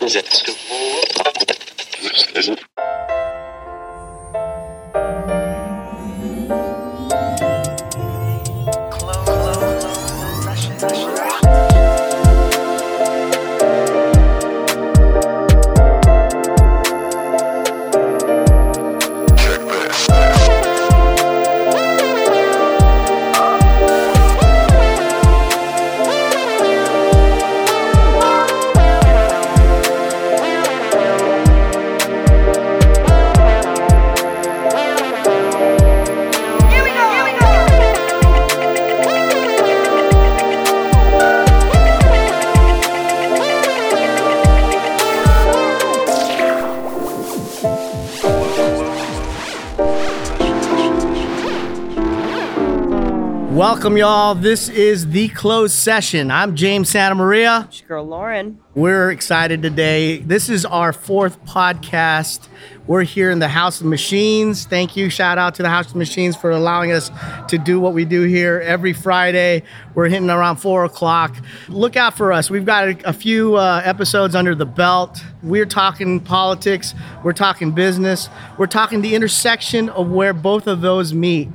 Gesetz Welcome, y'all. This is the closed session. I'm James Santa Maria. It's your girl Lauren. We're excited today. This is our fourth podcast. We're here in the House of Machines. Thank you. Shout out to the House of Machines for allowing us to do what we do here every Friday. We're hitting around four o'clock. Look out for us. We've got a, a few uh, episodes under the belt. We're talking politics, we're talking business, we're talking the intersection of where both of those meet.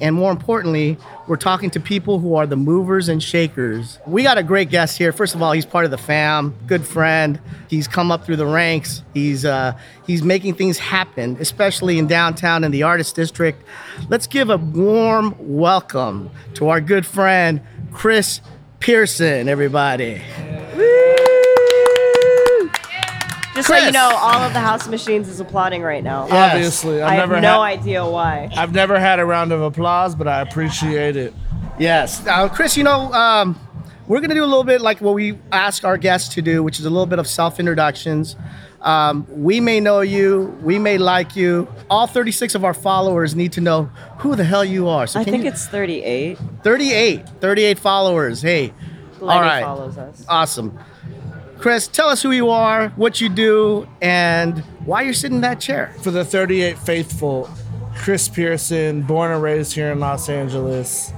And more importantly, we're talking to people who are the movers and shakers. We got a great guest here. First of all, he's part of the fam, good friend. He's come up through the ranks. He's uh, he's making things happen, especially in downtown in the artist district. Let's give a warm welcome to our good friend Chris Pearson, everybody. Just so you know, all of the House Machines is applauding right now. Yes. Obviously, I've I have no had, idea why. I've never had a round of applause, but I appreciate it. Yes. Now, Chris, you know, um, we're going to do a little bit like what we ask our guests to do, which is a little bit of self introductions. Um, we may know you, we may like you. All 36 of our followers need to know who the hell you are. So I think you, it's 38. 38, 38 followers. Hey, Lenny all right, follows us. awesome. Chris, tell us who you are, what you do, and why you're sitting in that chair. For the 38 faithful, Chris Pearson, born and raised here in Los Angeles,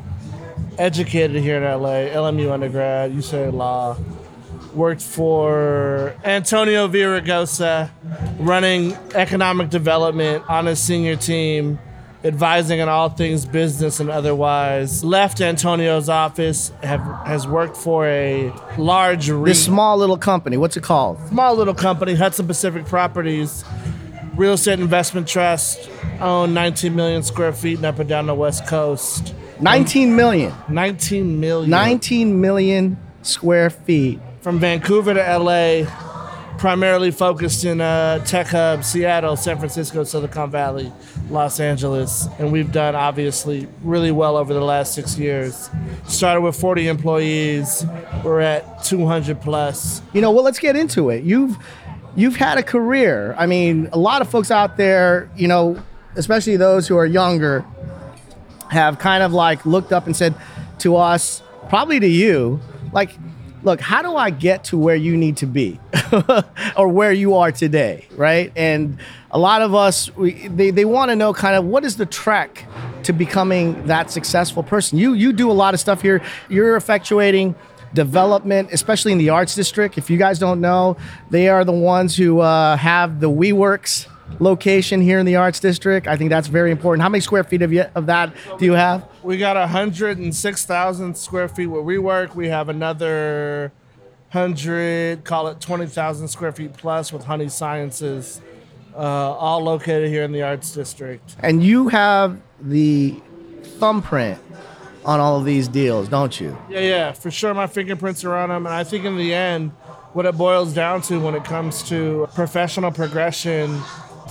educated here in LA, LMU undergrad, UCLA Law, worked for Antonio Villaraigosa, running economic development on his senior team, advising on all things business and otherwise. Left Antonio's office, have, has worked for a large. This small little company, what's it called? small little company, Hudson Pacific Properties, real estate investment trust, own 19 million square feet and up and down the West Coast. 19 million. 19 million. 19 million square feet. From Vancouver to LA, primarily focused in uh, tech hubs, Seattle, San Francisco, Silicon Valley, Los Angeles. And we've done obviously really well over the last six years. Started with 40 employees, we're at 200 plus. You know, well, let's get into it. You've you've had a career. I mean, a lot of folks out there, you know, especially those who are younger, have kind of like looked up and said to us, probably to you, like, look, how do I get to where you need to be or where you are today, right? And a lot of us, we, they, they want to know kind of what is the trek to becoming that successful person. You you do a lot of stuff here. You're effectuating development, especially in the arts district. If you guys don't know, they are the ones who uh, have the WeWorks location here in the arts district. I think that's very important. How many square feet of, you, of that do you have? We got 106,000 square feet where we work. We have another 100, call it 20,000 square feet plus with Honey Sciences, uh, all located here in the Arts District. And you have the thumbprint on all of these deals, don't you? Yeah, yeah, for sure. My fingerprints are on them. And I think in the end, what it boils down to when it comes to professional progression,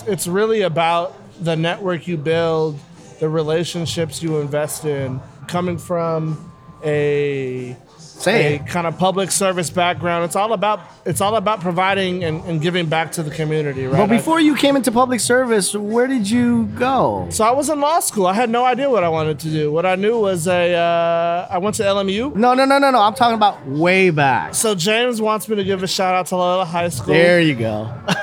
it's really about the network you build, the relationships you invest in, coming from a Say a kind of public service background. It's all about it's all about providing and, and giving back to the community, right? But I- before you came into public service, where did you go? so I was in law school. I had no idea what I wanted to do. What I knew was a uh, I went to LMU. No, no, no, no, no. I'm talking about way back. So James wants me to give a shout out to Loyola High School. There you go.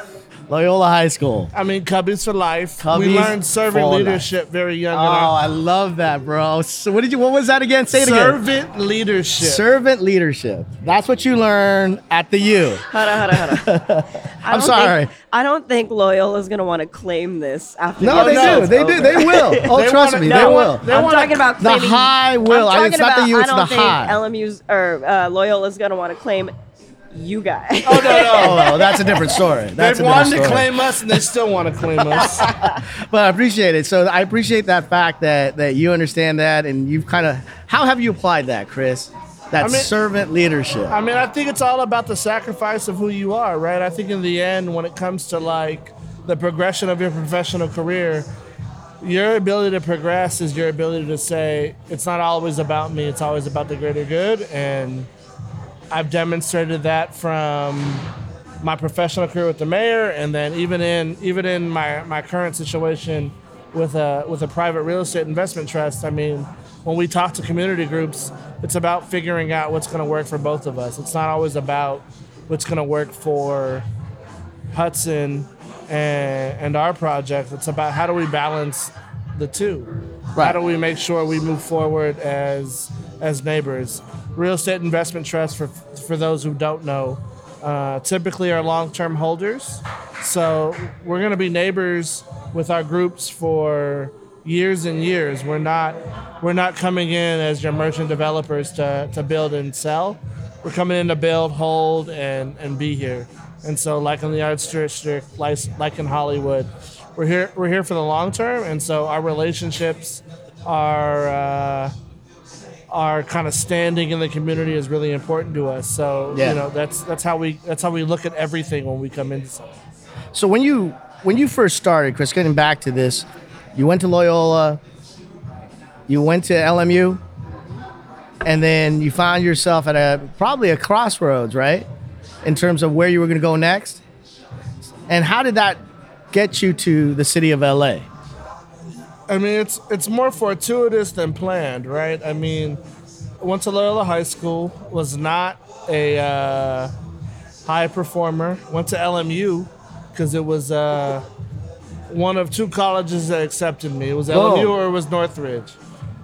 Loyola High School. I mean, Cubbies for life. Cubbies we learned servant for life. leadership very young. Oh, our- I love that, bro. So what did you? What was that again? Say it again. servant leadership. Servant leadership. That's what you learn at the U. Hold on, hold on, hold on. I I'm don't sorry. Think, I don't think Loyola's going to want to claim this after No, they do. They do. They will. Oh, They trust wanna- me, no, they will. they I'm wanna- talking about The claiming, high will. I'm I- talking it's not about, the U, I it's don't the think high. LMU's or uh, Loyola's going to want to claim you guys. Oh no, no. Oh, well, that's a different story. That's They've a wanted different to claim us, and they still want to claim us. But I appreciate it. So I appreciate that fact that that you understand that, and you've kind of. How have you applied that, Chris? That I mean- servant leadership. I mean, I think it's all about the sacrifice of who you are, right? I think in the end, when it comes to like the progression of your professional career, your ability to progress is your ability to say it's not always about me; it's always about the greater good, and I've demonstrated that from my professional career with the mayor, and then even in even in my, my current situation with a with a private real estate investment trust. I mean, when we talk to community groups, it's about figuring out what's going to work for both of us. It's not always about what's going to work for Hudson and, and our project. It's about how do we balance the two. Right. How do we make sure we move forward as as neighbors? Real estate investment trusts, for for those who don't know, uh, typically are long term holders. So we're going to be neighbors with our groups for years and years. We're not we're not coming in as your merchant developers to, to build and sell. We're coming in to build, hold, and, and be here. And so, like in the arts district, like, like in Hollywood, we're here we're here for the long term. And so our relationships are uh, our kind of standing in the community is really important to us. So Yeah. you know that's that's how we that's how we look at everything when we come into something. So when you when you first started, Chris, getting back to this, you went to Loyola, you went to LMU, and then you found yourself at a probably a crossroads, right? In terms of where you were going to go next. And how did that get you to the city of LA? I mean, it's it's more fortuitous than planned, right? I mean, went to Loyola High School, was not a uh, high performer. Went to LMU because it was uh, one of two colleges that accepted me. It was LMU Oh. or it was Northridge,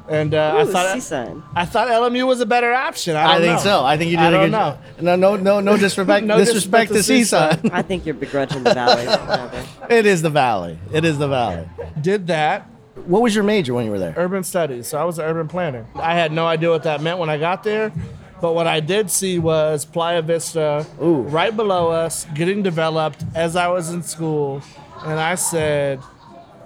and uh, I thought CSUN. I thought LMU was a better option. I, I, don't think know. so. I think you did I a don't good know. job. No, no, no, no disrespect. No disrespect, disrespect to to CSUN. I think you're begrudging the Valley. right now, though. it is the valley. It is the valley. Did that. What was your major when you were there? urban studies. So I was an urban planner. I had no idea what that meant when I got there, but what I did see was Playa Vista Ooh. right below us, getting developed as I was in school, and I said,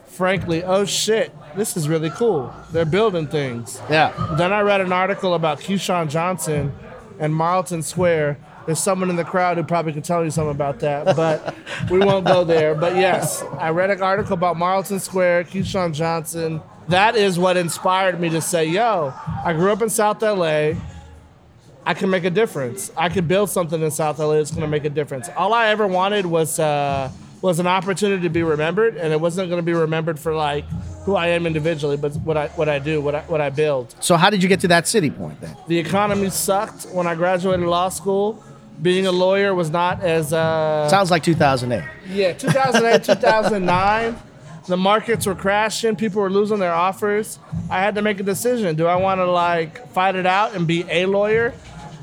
frankly, oh shit, this is really cool. They're building things. Yeah. Then I read an article about Keyshawn Johnson and Marlton Square. There's someone in the crowd who probably could tell you something about that, but we won't go there. But yes, I read an article about Marlton Square, Keyshawn Johnson. That is what inspired me to say, yo, I grew up in South LA. I can make a difference. I could build something in South LA that's going to make a difference. All I ever wanted was uh, was an opportunity to be remembered, and it wasn't going to be remembered for like who I am individually, but what I what I do, what I what I build. So how did you get to that city point then? The economy sucked when I graduated law school. Being a lawyer was not as uh, Sounds like 2008. yeah, 2008, 2009. The markets were crashing. People were losing their offers. I had to make a decision. Do I want to like fight it out and be a lawyer?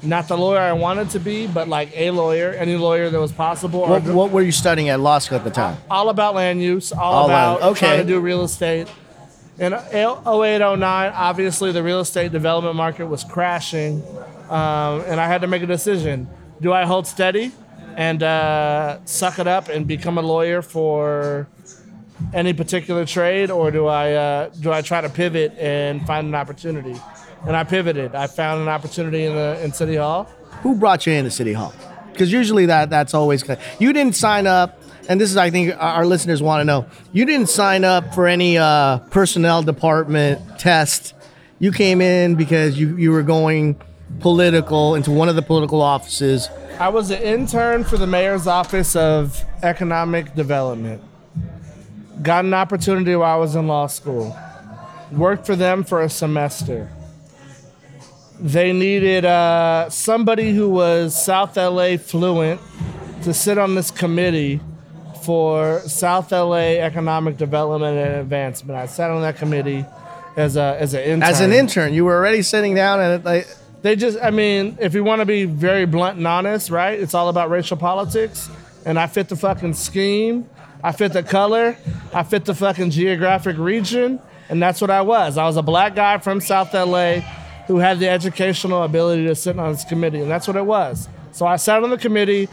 Not the lawyer I wanted to be, but like a lawyer, any lawyer that was possible. What, what were you studying at law school at the time? all about land use, all, All about land- okay. trying to do real estate. In 08, 09, obviously the real estate development market was crashing, um, and I had to make a decision. Do I hold steady and uh, suck it up and become a lawyer for any particular trade, or do I uh, do I try to pivot and find an opportunity? And I pivoted. I found an opportunity in the in City Hall. Who brought you into City Hall? Because usually that that's always you didn't sign up, and this is I think our listeners want to know. You didn't sign up for any uh, personnel department test. You came in because you you were going political into one of the political offices. I was an intern for the mayor's office of economic development. Got an opportunity while I was in law school. Worked for them for a semester. They needed uh, somebody who was South LA fluent to sit on this committee for South LA Economic Development and Advancement. I sat on that committee as a as an intern. As an intern, you were already sitting down and like, they just I mean, if you want to be very blunt and honest, right? It's all about racial politics, and I fit the fucking scheme. I fit the color. I fit the fucking geographic region, and that's what I was. I was a black guy from South LA who had the educational ability to sit on this committee, and that's what it was. So I sat on the committee.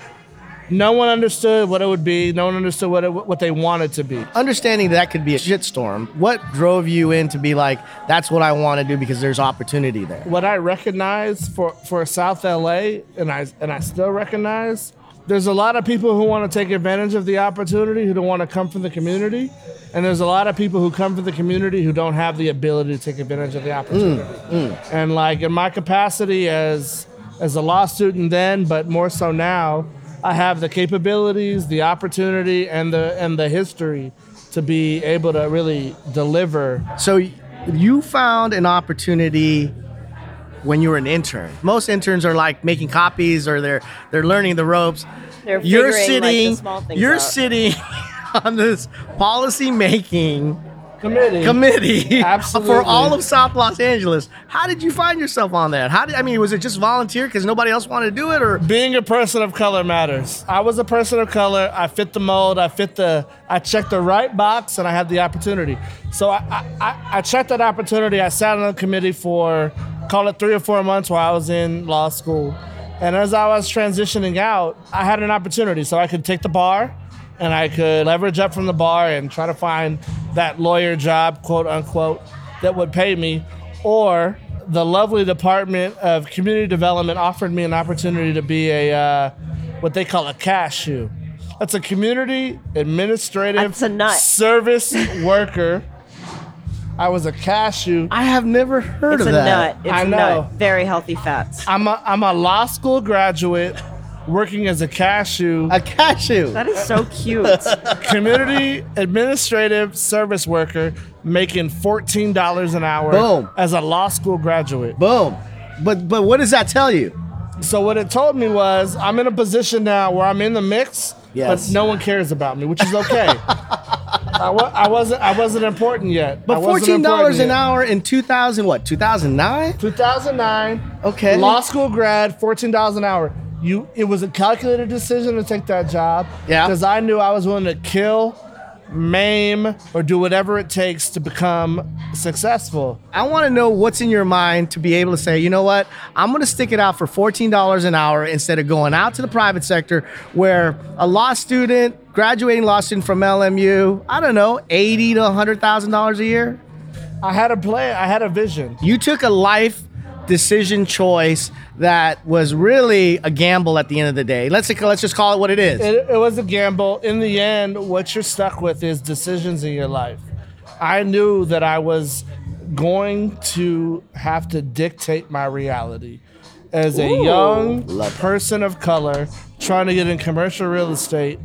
No one understood what it would be. No one understood what it, what they wanted to be. understanding that could be a shitstorm. What drove you in to be like, that's what I want to do because there's opportunity there? what I recognize for, for South LA, and I and I still recognize, there's a lot of people who want to take advantage of the opportunity, who don't want to come from the community, and there's a lot of people who come from the community who don't have the ability to take advantage of the opportunity. Mm, mm. And like in my capacity as as a law student then, but more so now, I have the capabilities, the opportunity, and the and the history to be able to really deliver So you found an opportunity when you were an intern. Most interns are like making copies or they're they're learning the ropes. They're you're figuring, like, the sitting small you're out. sitting on this policy making committee. committee Absolutely. for all of South Los Angeles. How did you find yourself on that? How did I mean was it just volunteer because nobody else wanted to do it or being a person of color matters. I was a person of color. I fit the mold. I fit the. I checked the right box, and I had the opportunity. So I, I, I- I checked that opportunity. I sat on the committee for call it three or four months while I was in law school, and as I was transitioning out, I had an opportunity. So I could take the bar, and I could leverage up from the bar and try to find that lawyer job, quote unquote, that would pay me, or the lovely Department of Community Development offered me an opportunity to be a uh, what they call a cashew. That's a community administrative That's a nut. service worker. I was a cashew. I have never heard It's of a that. nut. It's I a know. nut. Very healthy fats. I'm a, I'm a law school graduate working as a cashew, A cashew. That is so cute. community administrative service worker, making $14 an hour Boom. as a law school graduate. Boom. But but what does that tell you? So what it told me was I'm in a position now where I'm in the mix, Yes. but no one cares about me, which is okay. I, wa- I wasn't I wasn't important yet. But fourteen dollars an yet. hour in two thousand what? Two thousand nine? 2009. Okay. Law school grad, fourteen dollars an hour. You, it was a calculated decision to take that job. Yeah. Because I knew I was willing to kill, maim, or do whatever it takes to become successful. I want to know what's in your mind to be able to say, you know what, I'm going to stick it out for $14 an hour instead of going out to the private sector where a law student, graduating law student from LMU, I don't know, eighty to hundred thousand dollars a year. I had a plan. I had a vision. You took a life decision choice that was really a gamble at the end of the day. Let's let's just call it what it is. It, it was a gamble. In the end, what you're stuck with is decisions in your life. I knew that I was going to have to dictate my reality. As a Ooh. young person of color trying to get in commercial real estate,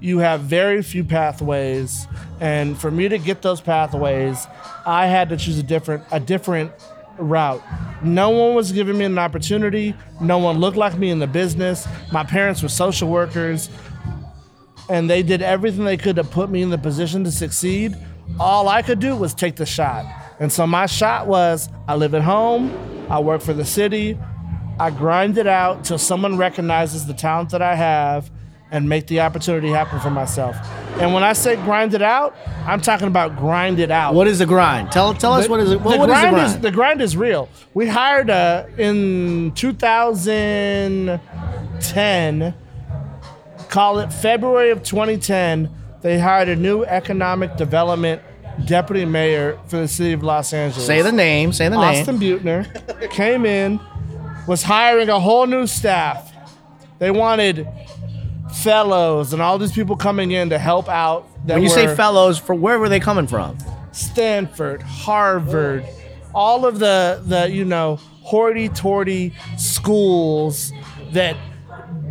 you have very few pathways. And for me to get those pathways, I had to choose a different a different route. No one was giving me an opportunity. No one looked like me in the business. My parents were social workers and they did everything they could to put me in the position to succeed. All I could do was take the shot. And so my shot was I live at home, I work for the city, I grind it out till someone recognizes the talent that I have and make the opportunity happen for myself. And when I say grind it out, I'm talking about grind it out. what is the grind? Tell tell us what is it. What, the what is the grind grind? is the grind is real. We hired uh, in 2010, call it February of 2010. They hired a new economic development deputy mayor for the city of Los Angeles. say the name. Say the Austin name. Austin Beutner came in, was hiring a whole new staff. They wanted fellows and all these people coming in to help out. That When you say fellows, for where were they coming from? Stanford, Harvard, all of the the you know hoity-toity schools that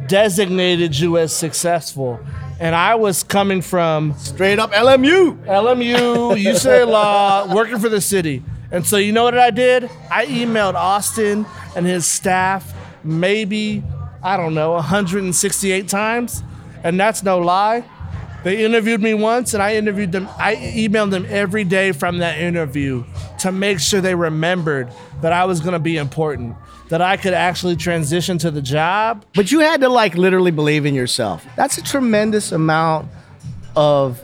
designated you as successful. And I was coming from Straight up LMU. LMU, UCLA Law, working for the city. And so you know what I did? I emailed Austin and his staff maybe, I don't know, 168 times. And that's no lie. They interviewed me once, and I interviewed them. I emailed them every day from that interview to make sure they remembered that I was going to be important, that I could actually transition to the job. But you had to like literally believe in yourself. That's a tremendous amount of,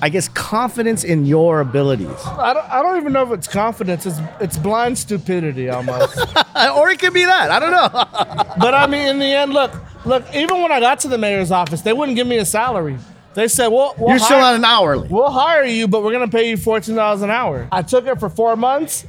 I guess, confidence in your abilities. I don't, I don't even know if it's confidence. It's it's blind stupidity almost. or it could be that. I don't know. but I mean, in the end, look, look. Even when I got to the mayor's office, they wouldn't give me a salary. They said, "Well, we'll You're still hire- on an hourly. We'll hire you, but we're gonna pay you fourteen dollars an hour." I took it for four months.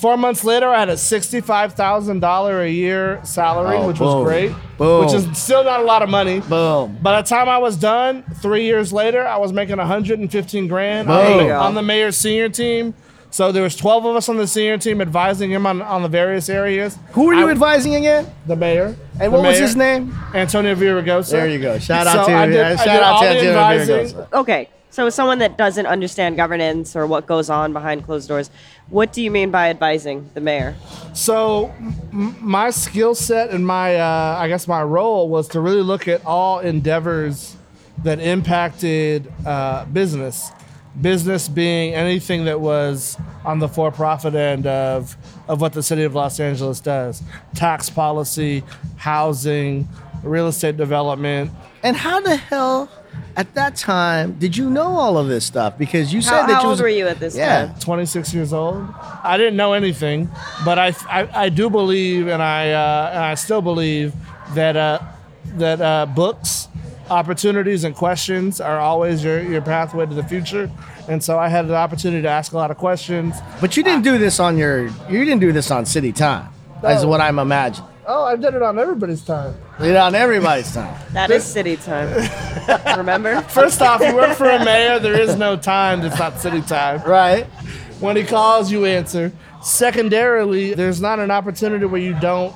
Four months later, I had a sixty-five thousand dollar a year salary, Oh, which boom. was great. Boom. Which is still not a lot of money. Boom. By the time I was done, three years later, I was making 115 grand on Boom. the, There you go. on the mayor's senior team. So there was 12 of us on the senior team advising him on, on the various areas. Who are you I- advising again? The mayor. And The what was his name? Antonio Villaraigosa. There you go. Shout out So to I did- uh, I shout did out all to the Antonio advising. Villaraigosa. Okay, so as someone that doesn't understand governance or what goes on behind closed doors, what do you mean by advising the mayor? So m- my skill set and my, uh, I guess my role was to really look at all endeavors that impacted uh, business. Business being anything that was on the for-profit end of of what the city of Los Angeles does: tax policy, housing, real estate development. And how the hell, at that time, did you know all of this stuff? Because you said How, that how you old was, were you at this Yeah. time? 26 years old. I didn't know anything, but I, I, I do believe, and I, uh, and I still believe that, uh, that uh, books, opportunities, and questions are always your, your pathway to the future. And so I had the opportunity to ask a lot of questions. But you didn't do this on your. You didn't do this on city time. Is what I'm imagining. Oh, I did it on everybody's time. You did it on everybody's time. That is city time. Remember? First off, you work for a mayor, there is no time It's not city time. Right. When he calls, you answer. Secondarily, there's not an opportunity where you don't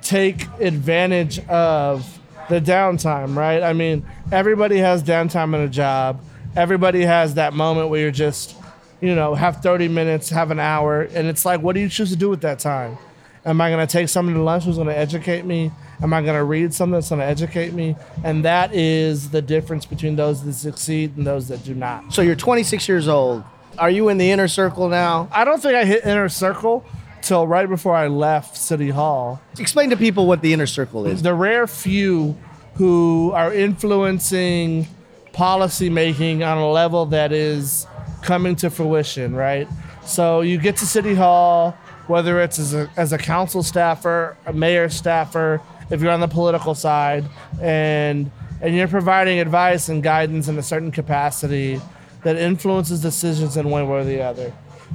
take advantage of the downtime, right? I mean, everybody has downtime in a job. Everybody has that moment where you're just, you know, have 30 minutes, have an hour, and it's like, what do you choose to do with that time? Am I going to take something to lunch who's going to educate me? Am I going to read something that's going to educate me? And that is the difference between those that succeed and those that do not. So you're 26 years old. Are you in the inner circle now? I don't think I hit inner circle till right before I left City Hall. Explain to people what the inner circle is. The rare few who are influencing policy making on a level that is coming to fruition, right? So you get to City Hall, whether it's as a, as a council staffer, a mayor staffer, if you're on the political side, and and you're providing advice and guidance in a certain capacity that influences decisions in one way or the other.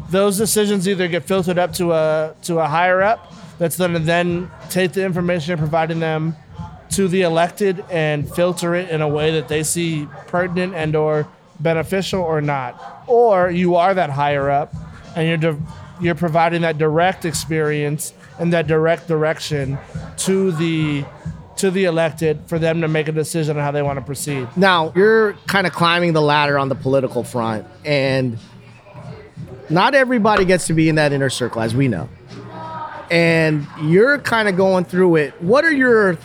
Those decisions either get filtered up to a to a higher up that's going to then take the information you're providing them to the elected and filter it in a way that they see pertinent and or beneficial or not or you are that higher up and you're di- you're providing that direct experience and that direct direction to the to the elected for them to make a decision on how they want to proceed Now, you're kind of climbing the ladder on the political front, and not everybody gets to be in that inner circle, as we know. And you're kind of going through it. What are your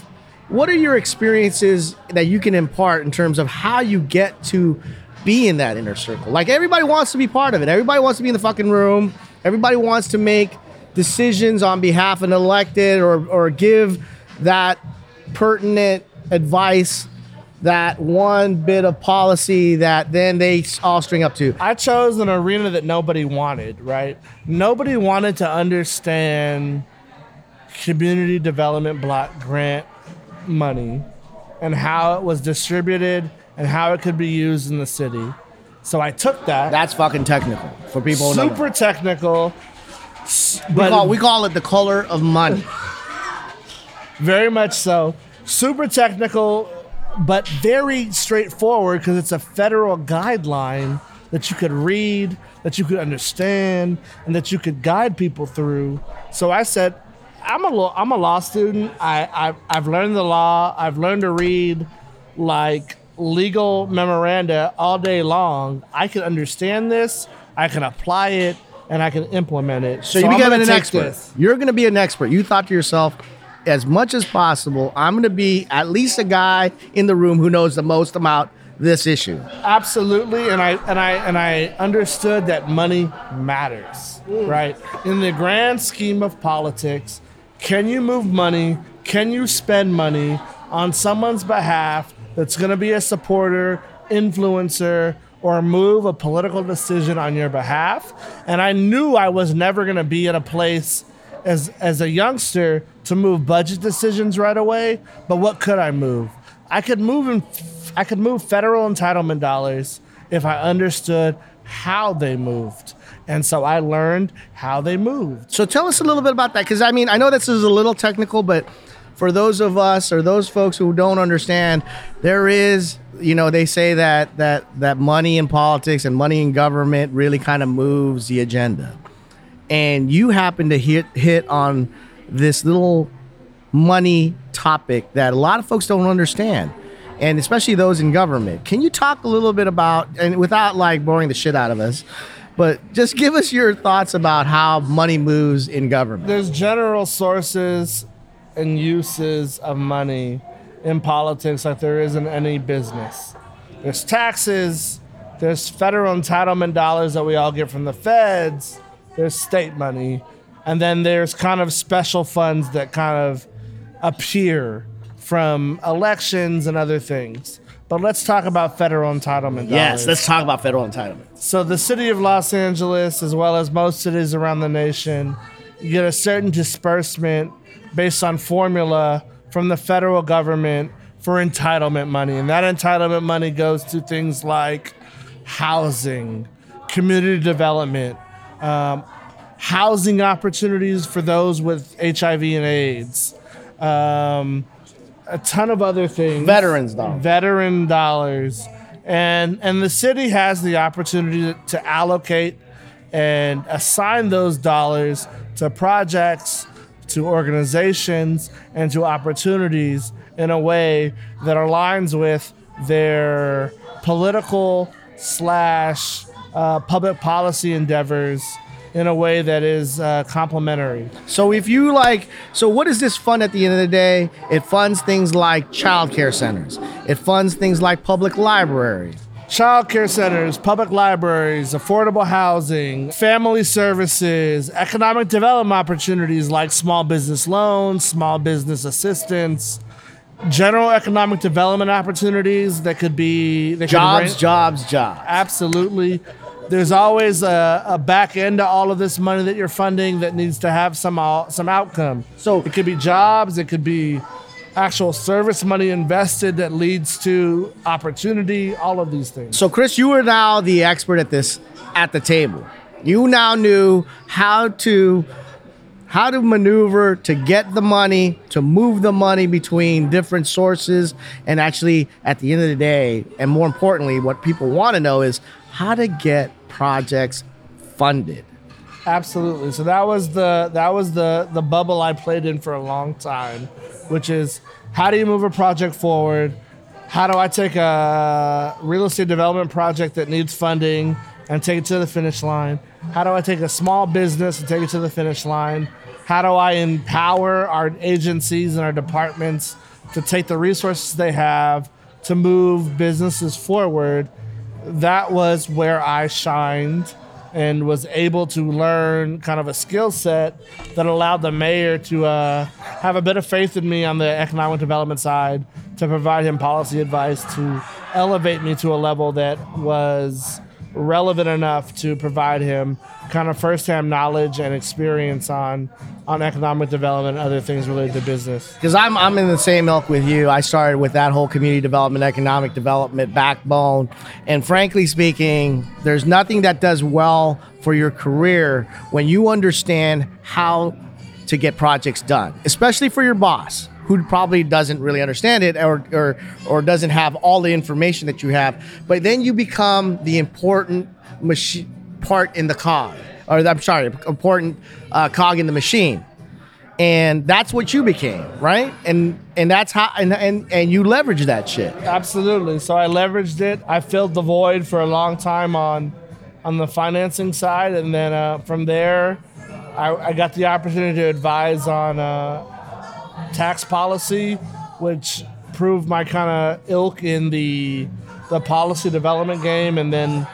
what are your experiences that you can impart in terms of how you get to be in that inner circle? Like everybody wants to be part of it. Everybody wants to be in the fucking room. Everybody wants to make decisions on behalf of an elected or or give that pertinent advice that one bit of policy that then they all string up to. I chose an arena that nobody wanted, right? Nobody wanted to understand community development block grant money and how it was distributed and how it could be used in the city. So I took that. That's fucking technical for people. super technical, We but call, we call it the color of money. very much so. Super technical, but very straightforward because it's a federal guideline that you could read, that you could understand, and that you could guide people through. So I said, I'm a law, I'm a law student. I, I I've learned the law. I've learned to read like legal memoranda all day long. I can understand this. I can apply it, and I can implement it. So, you I'm gonna an expert. this. You're going to be an expert. You thought to yourself, as much as possible, I'm going to be at least a guy in the room who knows the most about this issue. Absolutely, and I and I and I understood that money matters, mm. right? In the grand scheme of politics, can you move money? Can you spend money on someone's behalf that's going to be a supporter, influencer, or move a political decision on your behalf? And I knew I was never going to be in a place as as a youngster to move budget decisions right away. But what could I move? I could move in, I could move federal entitlement dollars if I understood how they moved. And so I learned how they moved. So tell us a little bit about that, because I mean, I know this is a little technical, but for those of us or those folks who don't understand, there is, you know, they say that that that money in politics and money in government really kind of moves the agenda, and you happen to hit hit on this little money topic that a lot of folks don't understand and especially those in government. Can you talk a little bit about and without like boring the shit out of us but just give us your thoughts about how money moves in government. There's general sources and uses of money in politics like there is in any business. There's taxes, there's federal entitlement dollars that we all get from the feds, there's state money, and then there's kind of special funds that kind of appear from elections and other things. But let's talk about federal entitlement dollars. yes let's talk about federal entitlement So the city of Los Angeles, as well as most cities around the nation, you get a certain disbursement based on formula from the federal government for entitlement money. And that entitlement money goes to things like housing, community development, um, housing opportunities for those with HIV and AIDS, um, a ton of other things. Veterans dollars. Veteran dollars. And and the city has the opportunity to, to allocate and assign those dollars to projects to organizations and to opportunities in a way that aligns with their political slash uh, public policy endeavors in a way that is uh, complementary So if you like, so what does this fund at the end of the day? It funds things like child care centers. It funds things like public library. Child care centers, public libraries, affordable housing, family services, economic development opportunities like small business loans, small business assistance, general economic development opportunities that could be that Jobs, range- jobs, jobs. Absolutely. There's always a, a back end to all of this money that you're funding that needs to have some uh, some outcome. So- it could be jobs, it could be actual service money invested that leads to opportunity, all of these things. So Chris, you are now the expert at this at the table. You now knew how to how to maneuver to get the money, to move the money between different sources, and actually at the end of the day, and more importantly, what people want to know is how to get projects funded. Absolutely. So that was the that was the the bubble I played in for a long time, which is how do you move a project forward? How do I take a real estate development project that needs funding and take it to the finish line? How do I take a small business and take it to the finish line? How do I empower our agencies and our departments to take the resources they have to move businesses forward? That was where I shined and was able to learn kind of a skill set that allowed the mayor to uh, have a bit of faith in me on the economic development side to provide him policy advice to elevate me to a level that was relevant enough to provide him kind of firsthand knowledge and experience on on economic development and other things related to business. because I'm I'm in the same ilk with you. I started with that whole community development, economic development backbone, and frankly speaking, there's nothing that does well for your career when you understand how to get projects done, especially for your boss who probably doesn't really understand it or, or or doesn't have all the information that you have. But then you become the important machi- part in the cog, or I'm sorry, important uh, cog in the machine and that's what you became, right? And and that's how and and, and you leverage that shit. Absolutely. So I leveraged it. I filled the void for a long time on on the financing side, and then uh, from there, I, I got the opportunity to advise on uh, tax policy, which proved my kind of ilk in the the policy development game, and then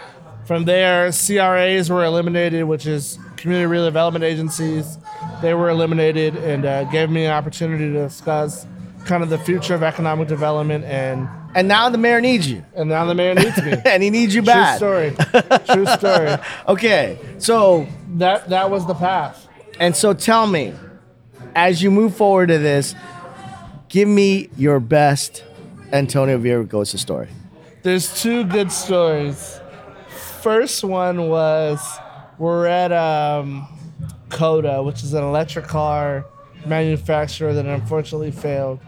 from there, CRAs were eliminated, which is community redevelopment agencies. They were eliminated and uh, gave me an opportunity to discuss kind of the future of economic development, and And now the mayor needs you, and now the mayor needs me. and he needs you back. True story. True story. Okay, so That that was the path. and so tell me, as you move forward to this, give me your best Antonio Villaraigosa story. There's two good stories. First one was we're at um, Coda, which is an electric car manufacturer that unfortunately failed.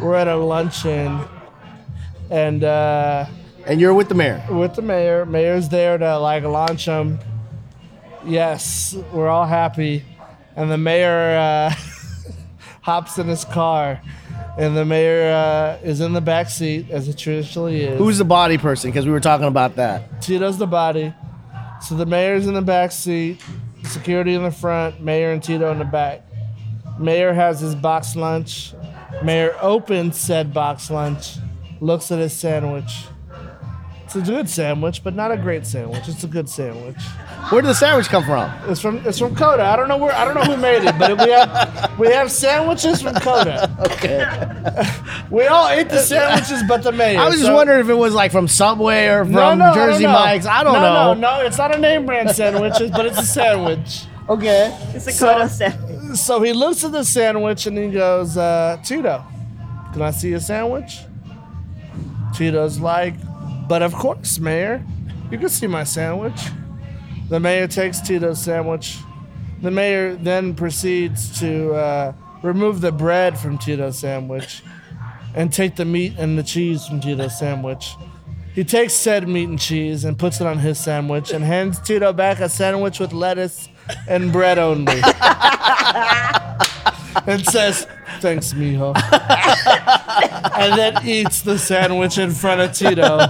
We're at a luncheon, and uh, And you're with the mayor. with the mayor. Mayor's there to like launch them. Yes, we're all happy, and the mayor uh, hops in his car, and the mayor uh, is in the back seat as it traditionally is. Who's the body person? Because we were talking about that. Tito's the body. So the mayor's in the back seat, security in the front, mayor and Tito in the back. Mayor has his box lunch. Mayor opens said box lunch, looks at his sandwich. It's a good sandwich, but not a great sandwich. It's a good sandwich. Where did the sandwich come from? It's from it's from Coda. I don't know where I don't know who made it, but we have we have sandwiches from Coda. Okay. We all ate the sandwiches, but the mayor. I was just So- wondering if it was like from Subway or from No, no, I don't Jersey know. Mike's. I don't no, know. No, no, it's not a name brand sandwich, but it's a sandwich. Okay. It's a So- Coda sandwich. So he looks at the sandwich and he goes, uh, Tito, can I see a sandwich? Tito's like, but of course, Mayor, you can see my sandwich. The mayor takes Tito's sandwich. The mayor then proceeds to uh, remove the bread from Tito's sandwich and take the meat and the cheese from Tito's sandwich. He takes said meat and cheese and puts it on his sandwich and hands Tito back a sandwich with lettuce and bread only. and says, Thanks, mijo. and then eats the sandwich in front of Tito,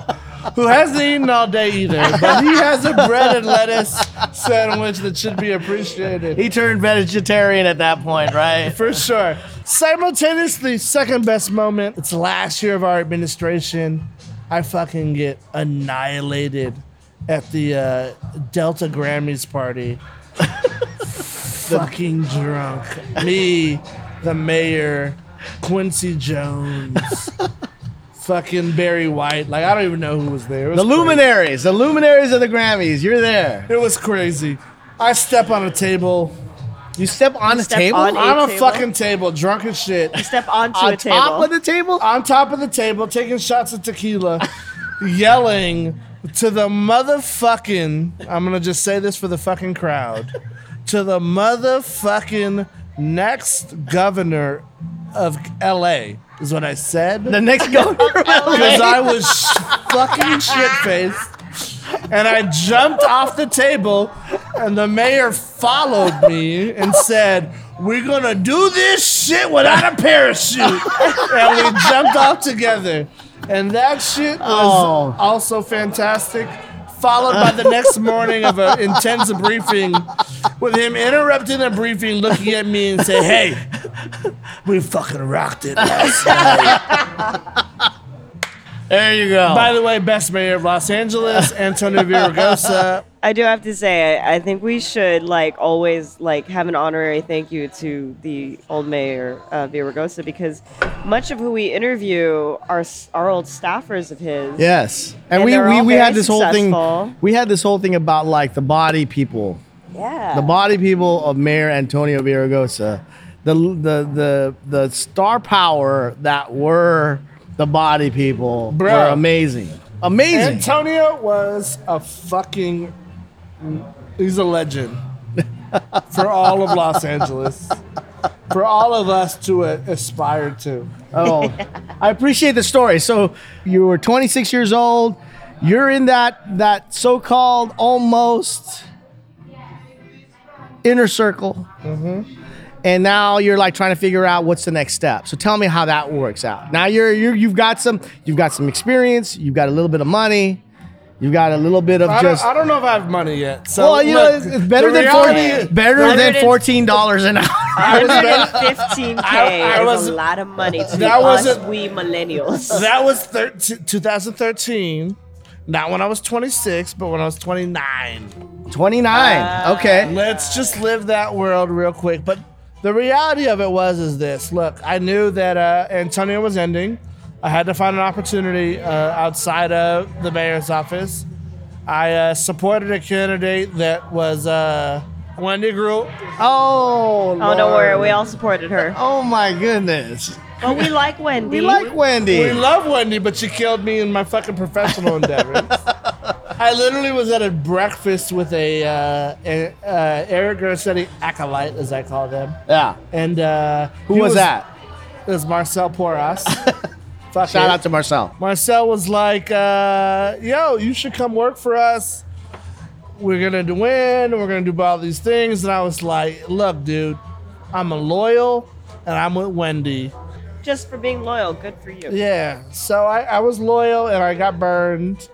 who hasn't eaten all day either, but he has a bread and lettuce sandwich that should be appreciated. He turned vegetarian at that point, right? For sure. Simultaneously, second best moment. It's last year of our administration. I fucking get annihilated at the uh, Delta Grammys party. fucking drunk. Me, the mayor, Quincy Jones, fucking Barry White. Like I don't even know who was there. Was The crazy. luminaries, the luminaries of the Grammys. You're there. It was crazy. I step on a table, You step on a step table? on on a table? fucking table, drunk as shit. You step onto on a table. On top of the table? on top of the table, taking shots of tequila, yelling to the motherfucking. I'm gonna just say this for the fucking crowd. To the motherfucking next governor of LA is what I said. The next of Because I was fucking shit faced. And I jumped off the table, and the mayor followed me and said, We're gonna do this shit without a parachute. and we jumped off together. And that shit was Oh. also fantastic. Followed by the next morning of an intense briefing with him interrupting the briefing, looking at me and say, Hey, we fucking rocked it last night. There you go. By the way, best mayor of Los Angeles, Antonio Villaraigosa. I do have to say, I, I think we should like always like have an honorary thank you to the old mayor uh, Villaraigosa because much of who we interview are s- are old staffers of his. yes. And, And we, we, all we very had this whole thing. We had this whole thing about like the body people. Yeah. the body people of Mayor Antonio Villaraigosa, the the the the star power that were the body people Bro. were amazing, amazing. Antonio was a fucking. He's a legend for all of Los Angeles, for all of us to uh, aspire to. oh, I appreciate the story. So you were 26 years old. You're in that that so-called almost inner circle. And now you're like trying to figure out what's the next step. So tell me how that works out. Now you're, you're you've got some you've got some experience, you've got a little bit of money, You've got a little bit of I just. don't, I don't know if I have money yet. So well, you know, look, it's, it's better than reality- 40, better than fourteen dollars an hour. I was better- 115k I- I is was- a lot of money to That us wasn't- we millennials. That was thir- t- 2013. Not when I was 26, but when I was 29. Twenty nine. okay. Uh, Let's just live that world real quick. But the reality of it was is this. Look, I knew that uh, Antonio was ending. I had to find an opportunity uh, outside of the mayor's office. I uh, supported a candidate that was uh, Wendy Greuel. Oh. oh, don't worry, we all supported her. Oh my goodness. But we like Wendy. We like Wendy. We love Wendy, but she killed me in my fucking professional endeavors. I literally was at a breakfast with a, uh, a uh, Eric Garcetti acolyte, as I call them, yeah. and uh, Who he was, that? It was Marcel Porras. Fuck Shout it. out to Marcel. Marcel was like, uh, "Yo, you should come work for us. We're gonna do win. We're gonna do all these things." And I was like, "Look, dude, I'm a loyal, and I'm with Wendy." Just for being loyal, good for you. Yeah. So I, I was loyal, and I got burned,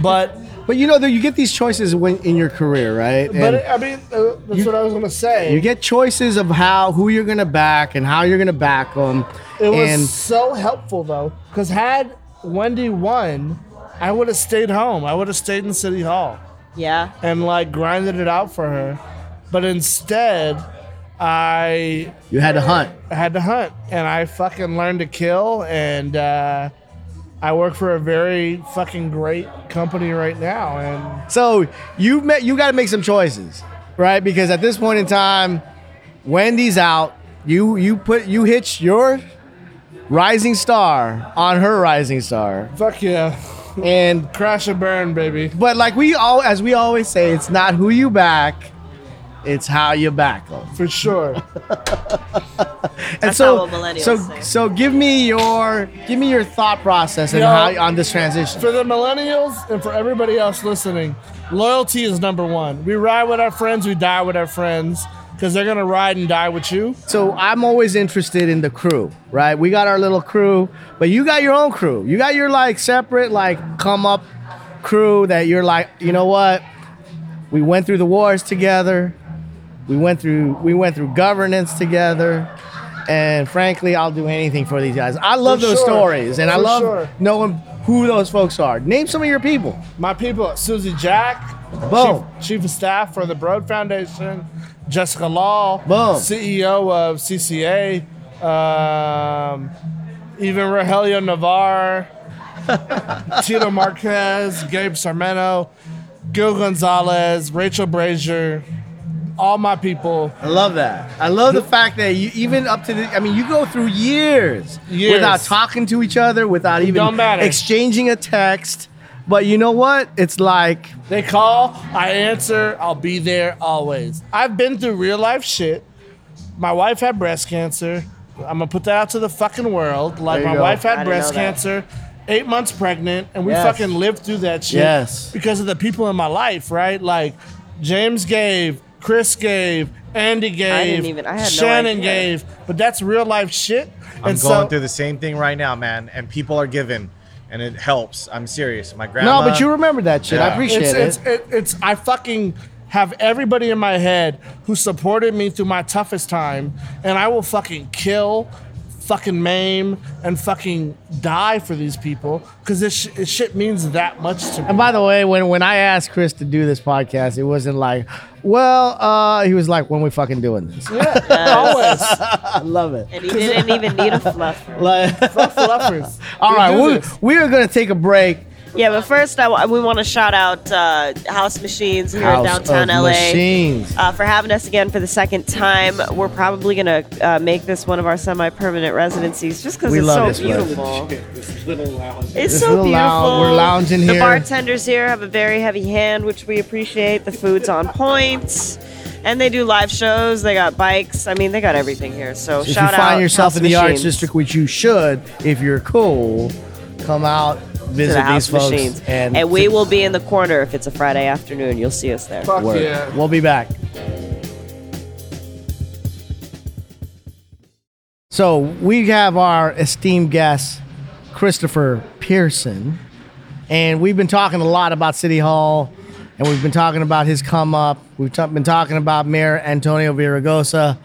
but But you know, that you get these choices when in your career, right? but And I mean, uh, that's You- what I was gonna say. you get choices of how who you're gonna back and how you're gonna back them. It was and so helpful though, because had Wendy won, I would have stayed home. I would have stayed in City Hall Yeah. and like grinded it out for her. But instead, I you had to hunt. I had to hunt, and I fucking learned to kill, and uh, I work for a very fucking great company right now, and So you met. You got to make some choices, right? Because at this point in time, Wendy's out. You you put you hitch your rising star on her rising star, fuck yeah, and crash and burn, baby. but like we all as we always say, it's not who you back, it's how you back them. For sure. And That's so, not millennials so, say. so give me your give me your thought process and Yo. how on this transition. For the millennials and for everybody else listening, loyalty is number one. We ride with our friends, we die with our friends, because they're gonna ride and die with you. So I'm always interested in the crew, right? We got our little crew, but you got your own crew. You got your like separate like come up crew that you're like, you know what? We went through the wars together. We went through we went through governance together. And frankly, I'll do anything for these guys. I love For those sure. stories and I love sure. knowing who those folks are. Name some of your people. My people, Susie Jack, Boom. Chief, Chief of Staff for the Broad Foundation, Jessica Law, Boom. CEO of CCA, um, even Rogelio Navarre, Tito Marquez, Gabe Sarmento, Gil Gonzalez, Rachel Brazier, all my people. I love that. I love the fact that you even up to the I mean you go through years, Years. without talking to each other, without even exchanging a text. But you know what? It's like They call, I answer, I'll be there always. I've been through real life shit. My wife had breast cancer. I'm gonna put that out to the fucking world. Like my go. wife had breast cancer, eight months pregnant, and we Yes. fucking lived through that shit. Yes. Because of the people in my life, right? Like James gave, Chris gave, Andy gave, even- I had Shannon idea. gave. But that's real life shit. I'm and going so, through the same thing right now, man, and people are giving, and it helps. I'm serious. My grandma. no, but you remember that shit. I appreciate it's, it. it's, it, it's I fucking have everybody in my head who supported me through my toughest time, and I will fucking kill, fucking maim, and fucking die for these people because this, sh- this shit means that much to me. and by the way, when when I asked Chris to do this podcast, it wasn't like, well, uh, he was like, when we fucking doing this. Yeah, always, I love it. And he didn't even need a fluffer. Like, fuck fluffers. all We right, do we this. we are gonna take a break. Yeah, but first I w- we want to shout out uh, House Machines here in downtown of LA Machines. Uh, for having us again for the second time. We're probably gonna uh, make this one of our semi-permanent residencies just because it's love so this place. beautiful. It's This so little beautiful. lounge- we're lounging here. The bartenders here have a very heavy hand, which we appreciate. The food's on point. And they do live shows. They got bikes. I mean, they got everything here. So If you shout out. find yourself House in the arts district, which you should, if you're cool, come out, to visit the House these folks, Machines, and, we will be in the corner if it's a Friday afternoon. You'll see us there. Fuck work. yeah. We'll be back. So we have our esteemed guest, Christopher Pearson, and we've been talking a lot about City Hall, and we've been talking about his come up. We've ta- been talking about Mayor Antonio Villaraigosa.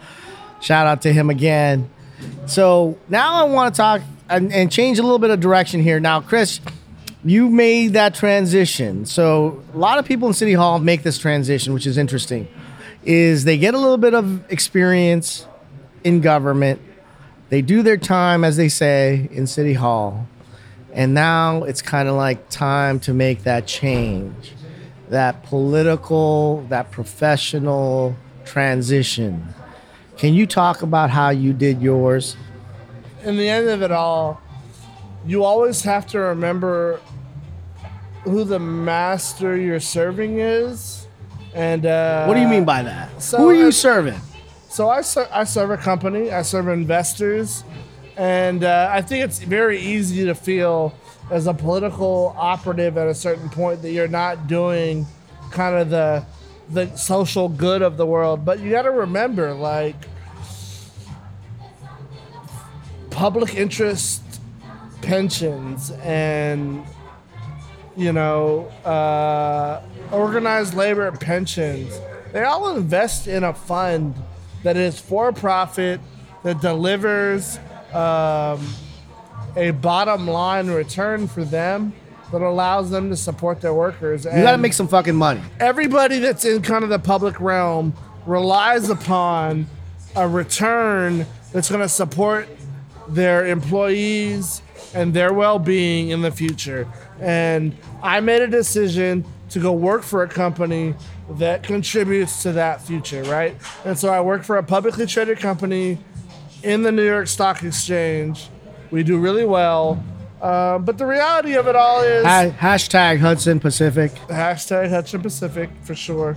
Shout out to him again. So now I want to talk and, and change a little bit of direction here. Now, Chris, you made that transition. So a lot of people in City Hall make this transition, which is interesting. Is they get a little bit of experience in government. They do their time, as they say, in City Hall. And now it's kind of like time to make that change, that political, that professional transition. Can you talk about how you did yours? In the end of it all, you always have to remember who the master you're serving is. And uh, What do you mean by that? so Who are you it's- serving? So I, ser- I serve a company, I serve investors, and uh, I think it's very easy to feel as a political operative at a certain point that you're not doing kind of the the social good of the world. But you got to remember, like public interest pensions and you know uh, organized labor pensions they all invest in a fund that is for profit that delivers um, a bottom line return for them that allows them to support their workers You got to make some fucking money. everybody that's in kind of the public realm relies upon a return that's going to support their employees and their well-being in the future and i made a decision to go work for a company that contributes to that future right and so i work for a publicly traded company in the new york stock exchange we do really well uh, but the reality of it all is hashtag Hudson Pacific. hashtag Hudson Pacific for sure.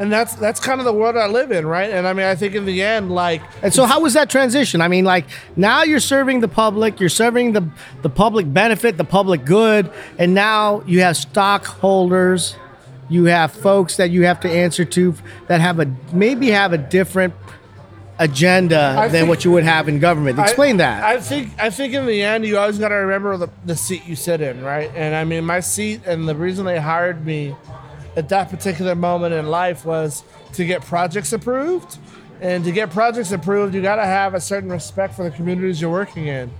And that's that's kind of the world I live in, right? And I mean, I think in the end, like And so, how was that transition? I mean, like now you're serving the public, you're serving the the public benefit, the public good, and now you have stockholders, you have folks that you have to answer to that have a maybe have a different agenda I than think- what you would have in government. Explain I, that. I think I think in the end, you always got to remember the, the seat you sit in, right? And I mean, my seat and the reason they hired me at that particular moment in life was to get projects approved. And to get projects approved, you got to have a certain respect for the communities you're working in,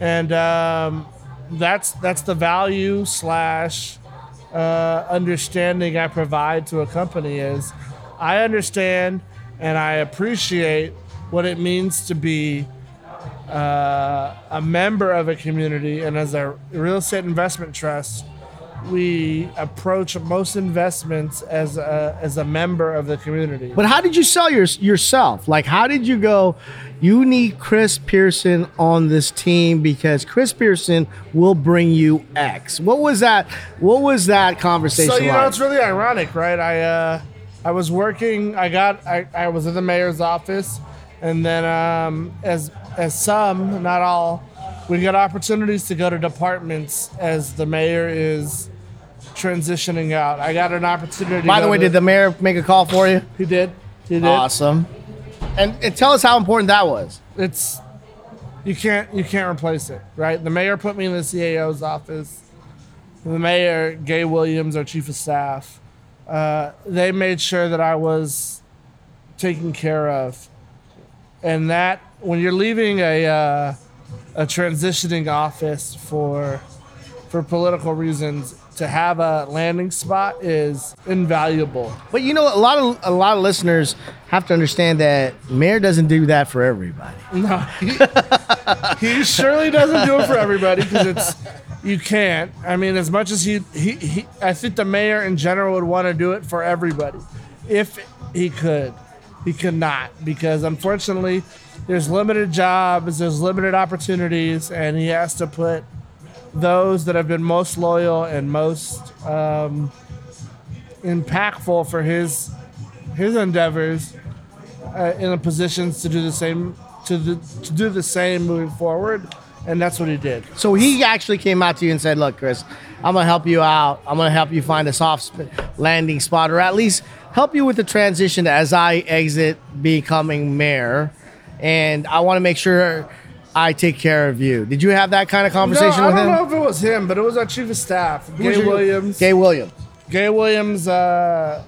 and um, that's that's the value slash uh, understanding I provide to a company is I understand and I appreciate what it means to be uh, a member of a community and as a real estate investment trust we approach most investments as a, as a member of the community but how did you sell your, yourself? Like, how did you go? You need Chris Pearson on this team because Chris Pearson will bring you X. What was that? What was that conversation so you like? know it's really ironic right i uh i was working i got i, I was in the mayor's office and then um as as some not all we got opportunities to go to departments as the mayor is transitioning out i got an opportunity to By the way, to- did the mayor make a call for you? he did he did Awesome. And, and tell us how important that was. it's you can't you can't replace it, right? The mayor put me in the CAO's office. The mayor, Gaye Williams, our chief of staff, uh, they made sure that I was taken care of, and that when you're leaving a uh, a transitioning office for for political reasons, to have a landing spot is invaluable. But you know, a lot of a lot of listeners have to understand that mayor doesn't do that for everybody. No, he, he surely doesn't do it for everybody because it's you can't. I mean, as much as he, he, he I think the mayor in general would want to do it for everybody, if he could. He could not because unfortunately, there's limited jobs, there's limited opportunities, and he has to put those that have been most loyal and most um, impactful for his his endeavors uh, in the positions to do the same to, the, to do the same moving forward, and that's what he did. So he actually came out to you and said, "Look, Chris, I'm gonna help you out. I'm gonna help you find a soft landing spot, or at least help you with the transition as I exit becoming mayor. And I want to make sure I take care of you. Did you have that kind of conversation No, conversation I don't him? know if it was him, but it was our chief of staff, Who Gaye Williams. Gaye Williams. Gaye Williams uh,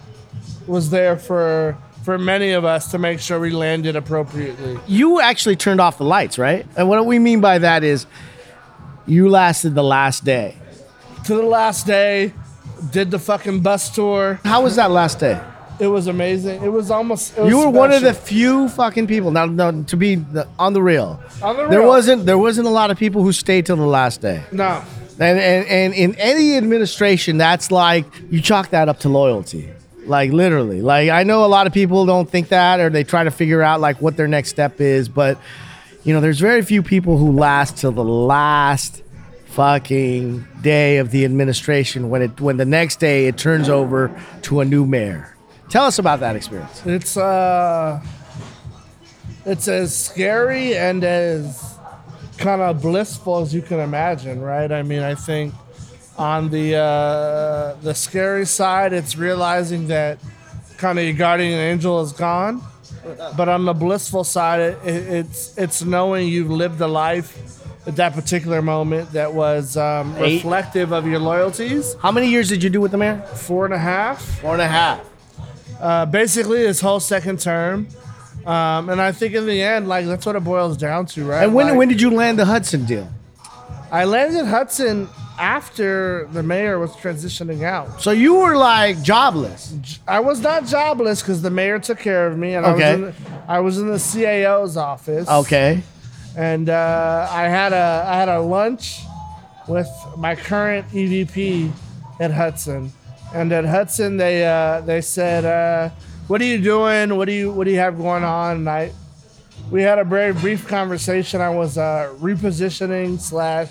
was there for for many of us to make sure we landed appropriately. You actually turned off the lights, right? And what we mean by that is you lasted the last day. To the last day, did the fucking bus tour. How was that last day? It was amazing. It was almost. It was You were one of the few fucking people. Now, no, to be the, on the real, On the there real. wasn't there wasn't a lot of people who stayed till the last day. no. And, and and in any administration, that's like you chalk that up to loyalty. Like literally. Like I know a lot of people don't think that or they try to figure out like what their next step is, but you know, there's very few people who last till the last fucking day of the administration when it when the next day it turns over to a new mayor. Tell us about that experience. It's uh, it's as scary and as kind of blissful as you can imagine, right? I mean, I think on the uh, the scary side, it's realizing that kind of your guardian angel is gone, but on the blissful side, it, it, it's it's knowing you've lived a life at that particular moment that was um, reflective of your loyalties. How many years did you do with the mayor? Four and a half. Four and a half. Uh, basically his whole second term. Um, and I think in the end, like that's what it boils down to, right? And when Like, when did you land the Hudson deal? I landed Hudson after the mayor was transitioning out. So you were like jobless. I was not jobless because the mayor took care of me, and Okay. I was in the, I was in the CAO's office. Okay. and uh, I had a I had a lunch with my current EVP at Hudson, and at Hudson they uh, they said, uh, "What are you doing? What do you what do you have going on?" And I we had a very brief conversation. I was uh, repositioning slash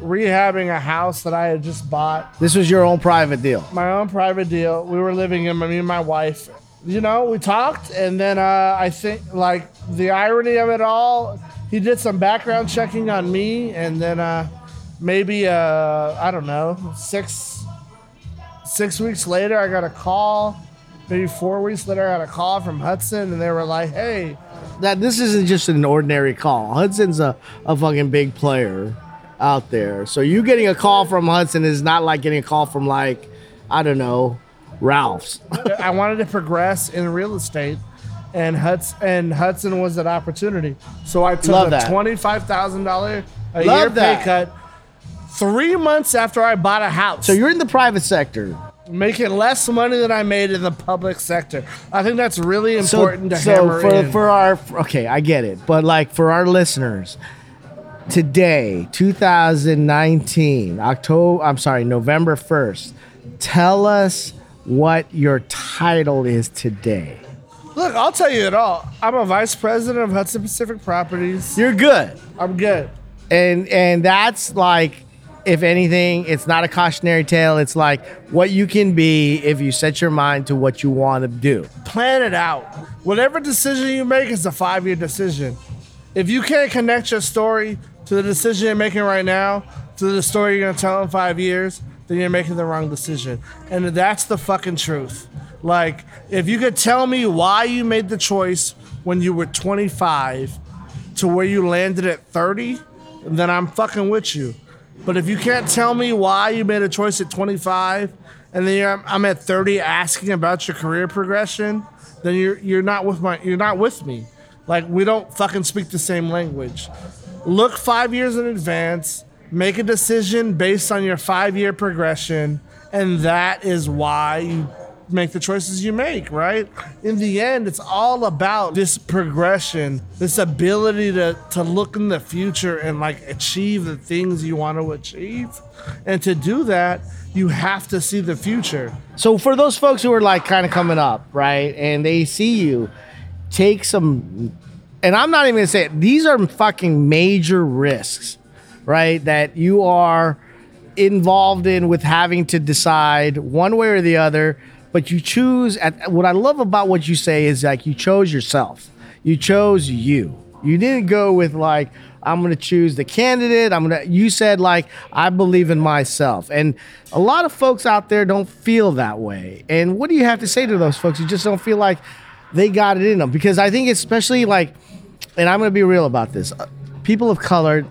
rehabbing a house that I had just bought, This was your own private deal. my own private deal. We were living in me and my wife. You know, we talked, and then uh, I think like the irony of it all, he did some background checking on me, and then uh, maybe uh, I don't know six six weeks later, I got a call. Maybe four weeks later, I got a call from Hudson, and they were like, "Hey, That this isn't just an ordinary call. Hudson's a, a fucking big player out there. So you getting a call from Hudson is not like getting a call from like, I don't know, Ralph's. I wanted to progress in real estate, and Hudson and Hudson was an opportunity. So I took Love a that. twenty five thousand dollar a Love year that. pay cut. Three months after I bought a house, So you're in the private sector. making less money than I made in the public sector. I think that's really So, important to so hammer for in. for our okay, I get it, but like for our listeners, today, 2019, October. I'm sorry, November 1st. Tell us what your title is today. Look, I'll tell you it all. I'm a vice president of Hudson Pacific Properties. You're good. I'm good. and and that's like if anything it's not a cautionary tale it's like what you can be if you set your mind to what you want to do plan it out. Whatever decision you make is a five year decision. If you can't connect your story to the decision you're making right now, to the story you're gonna tell in five years, then you're making the wrong decision. And that's the fucking truth. Like, if you could tell me why you made the choice when you were 25 to where you landed at 30, then I'm fucking with you. But if you can't tell me why you made a choice at 25 and then you're, I'm at 30 asking about your career progression, then you're you're not with my you're not with me. Like we don't fucking speak the same language. Look 5 years in advance, make a decision based on your 5-year progression, and that is why you make the choices you make, right? In the end, it's all about this progression, this ability to, to look in the future and like achieve the things you want to achieve. And to do that, you have to see the future. so for those folks who are like kind of coming up right and they see you take some and i'm not even gonna say it these are fucking major risks right that you are involved in with having to decide one way or the other but you choose at what i love about what you say is like you chose yourself. You chose you. You didn't go with like i'm gonna choose the candidate. I'm gonna you said like i believe in myself. And a lot of folks out there don't feel that way. And what do you have to say to those folks who just don't feel like they got it in them? Because i think especially like and i'm gonna be real about this uh, people of color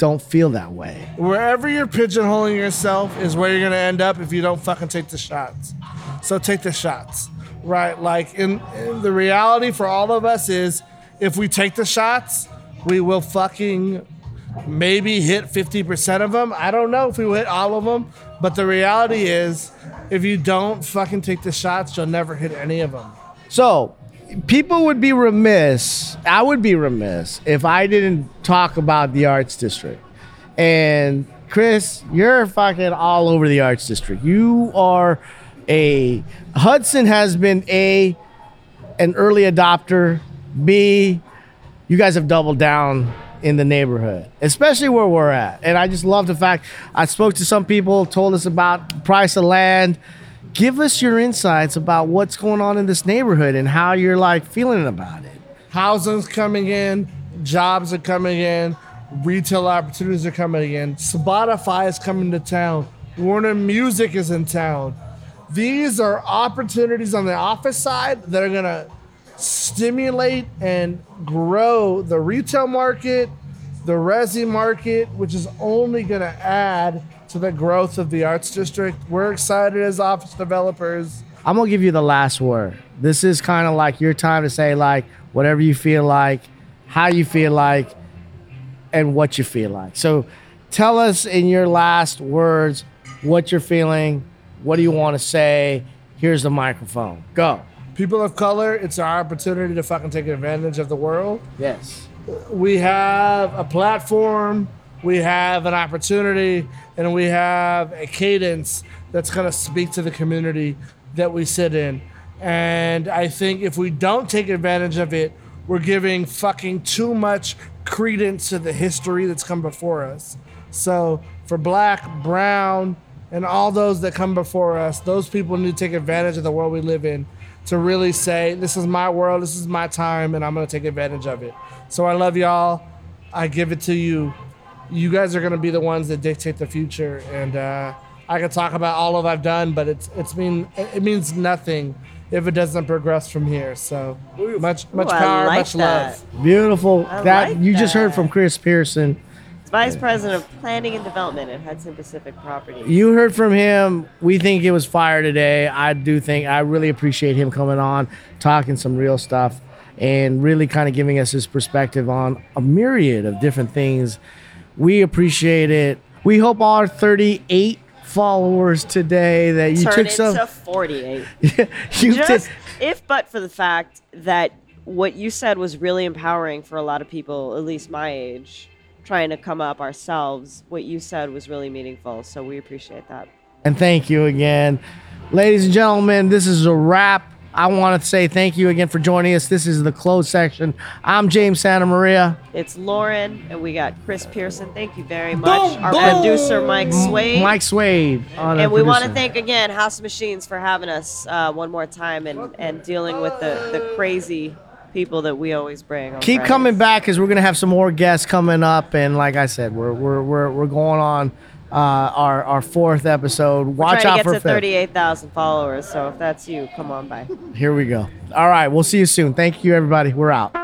don't feel that way. Wherever you're pigeonholing yourself is where you're gonna end up if you don't fucking take the shots. So take the shots, right? Like in, in the reality for all of us is if we take the shots, we will fucking maybe hit 50% of them. I don't know if we will hit all of them, but the reality is if you don't fucking take the shots, you'll never hit any of them. So, people would be remiss, I would be remiss if I didn't talk about the Arts District. And Chris, you're fucking all over the Arts District. You are a Hudson has been a an early adopter. B, you guys have doubled down in the neighborhood, especially where we're at. And I just love the fact I spoke to some people, told us about price of land. Give us your insights about what's going on in this neighborhood and how you're like feeling about it. Housing's coming in, jobs are coming in, retail opportunities are coming in. Spotify is coming to town. Warner Music is in town. These are opportunities on the office side that are gonna stimulate and grow the retail market, the resi market, which is only gonna add to the growth of the arts district. We're excited as office developers. I'm gonna give you the last word. This is kind of like your time to say like whatever you feel like, how you feel like, and what you feel like. So tell us in your last words what you're feeling, what do you want to say? Here's the microphone. Go. People of color, it's our opportunity to fucking take advantage of the world. Yes. we have a platform, we have an opportunity, and we have a cadence that's going to speak to the community that we sit in. And I think if we don't take advantage of it, we're giving fucking too much credence to the history that's come before us. So for black, brown, and all those that come before us, those people need to take advantage of the world we live in to really say, this is my world, this is my time, and I'm gonna take advantage of it. So I love y'all. I give it to you. You guys are gonna be the ones that dictate the future, and uh, I could talk about all of I've done, but it's it's mean it means nothing if it doesn't progress from here. So much much Ooh, power, like much that. love. Beautiful. I that like you just heard from Chris Pearson. Vice President of Planning and Development at Hudson Pacific Properties. You heard from him. We think it was fire today. I do think I really appreciate him coming on, talking some real stuff, and really kind of giving us his perspective on a myriad of different things. We appreciate it. We hope our 38 followers today that you Turn took some. 48. you Just took- if but for the fact that what you said was really empowering for a lot of people, at least my age, trying to come up ourselves. What you said was really meaningful, so we appreciate that. and thank you again. Ladies and gentlemen, this is a wrap. I want to say thank you again for joining us. This is the closed section. I'm James Santa Maria. It's Lauren, and we got Chris Pearson. Thank you very much. Our producer, Mike Swade. Mike Swade. and our we want to thank again House Machines for having us uh, one more time and, and dealing with the, the crazy people that we always bring. keep Fridays. coming back because we're gonna have some more guests coming up and like i said we're we're we're, we're going on uh, our our fourth episode watch out to for get to 38,000 followers, so if that's you, come on by. here we go all right we'll see you soon thank you everybody we're out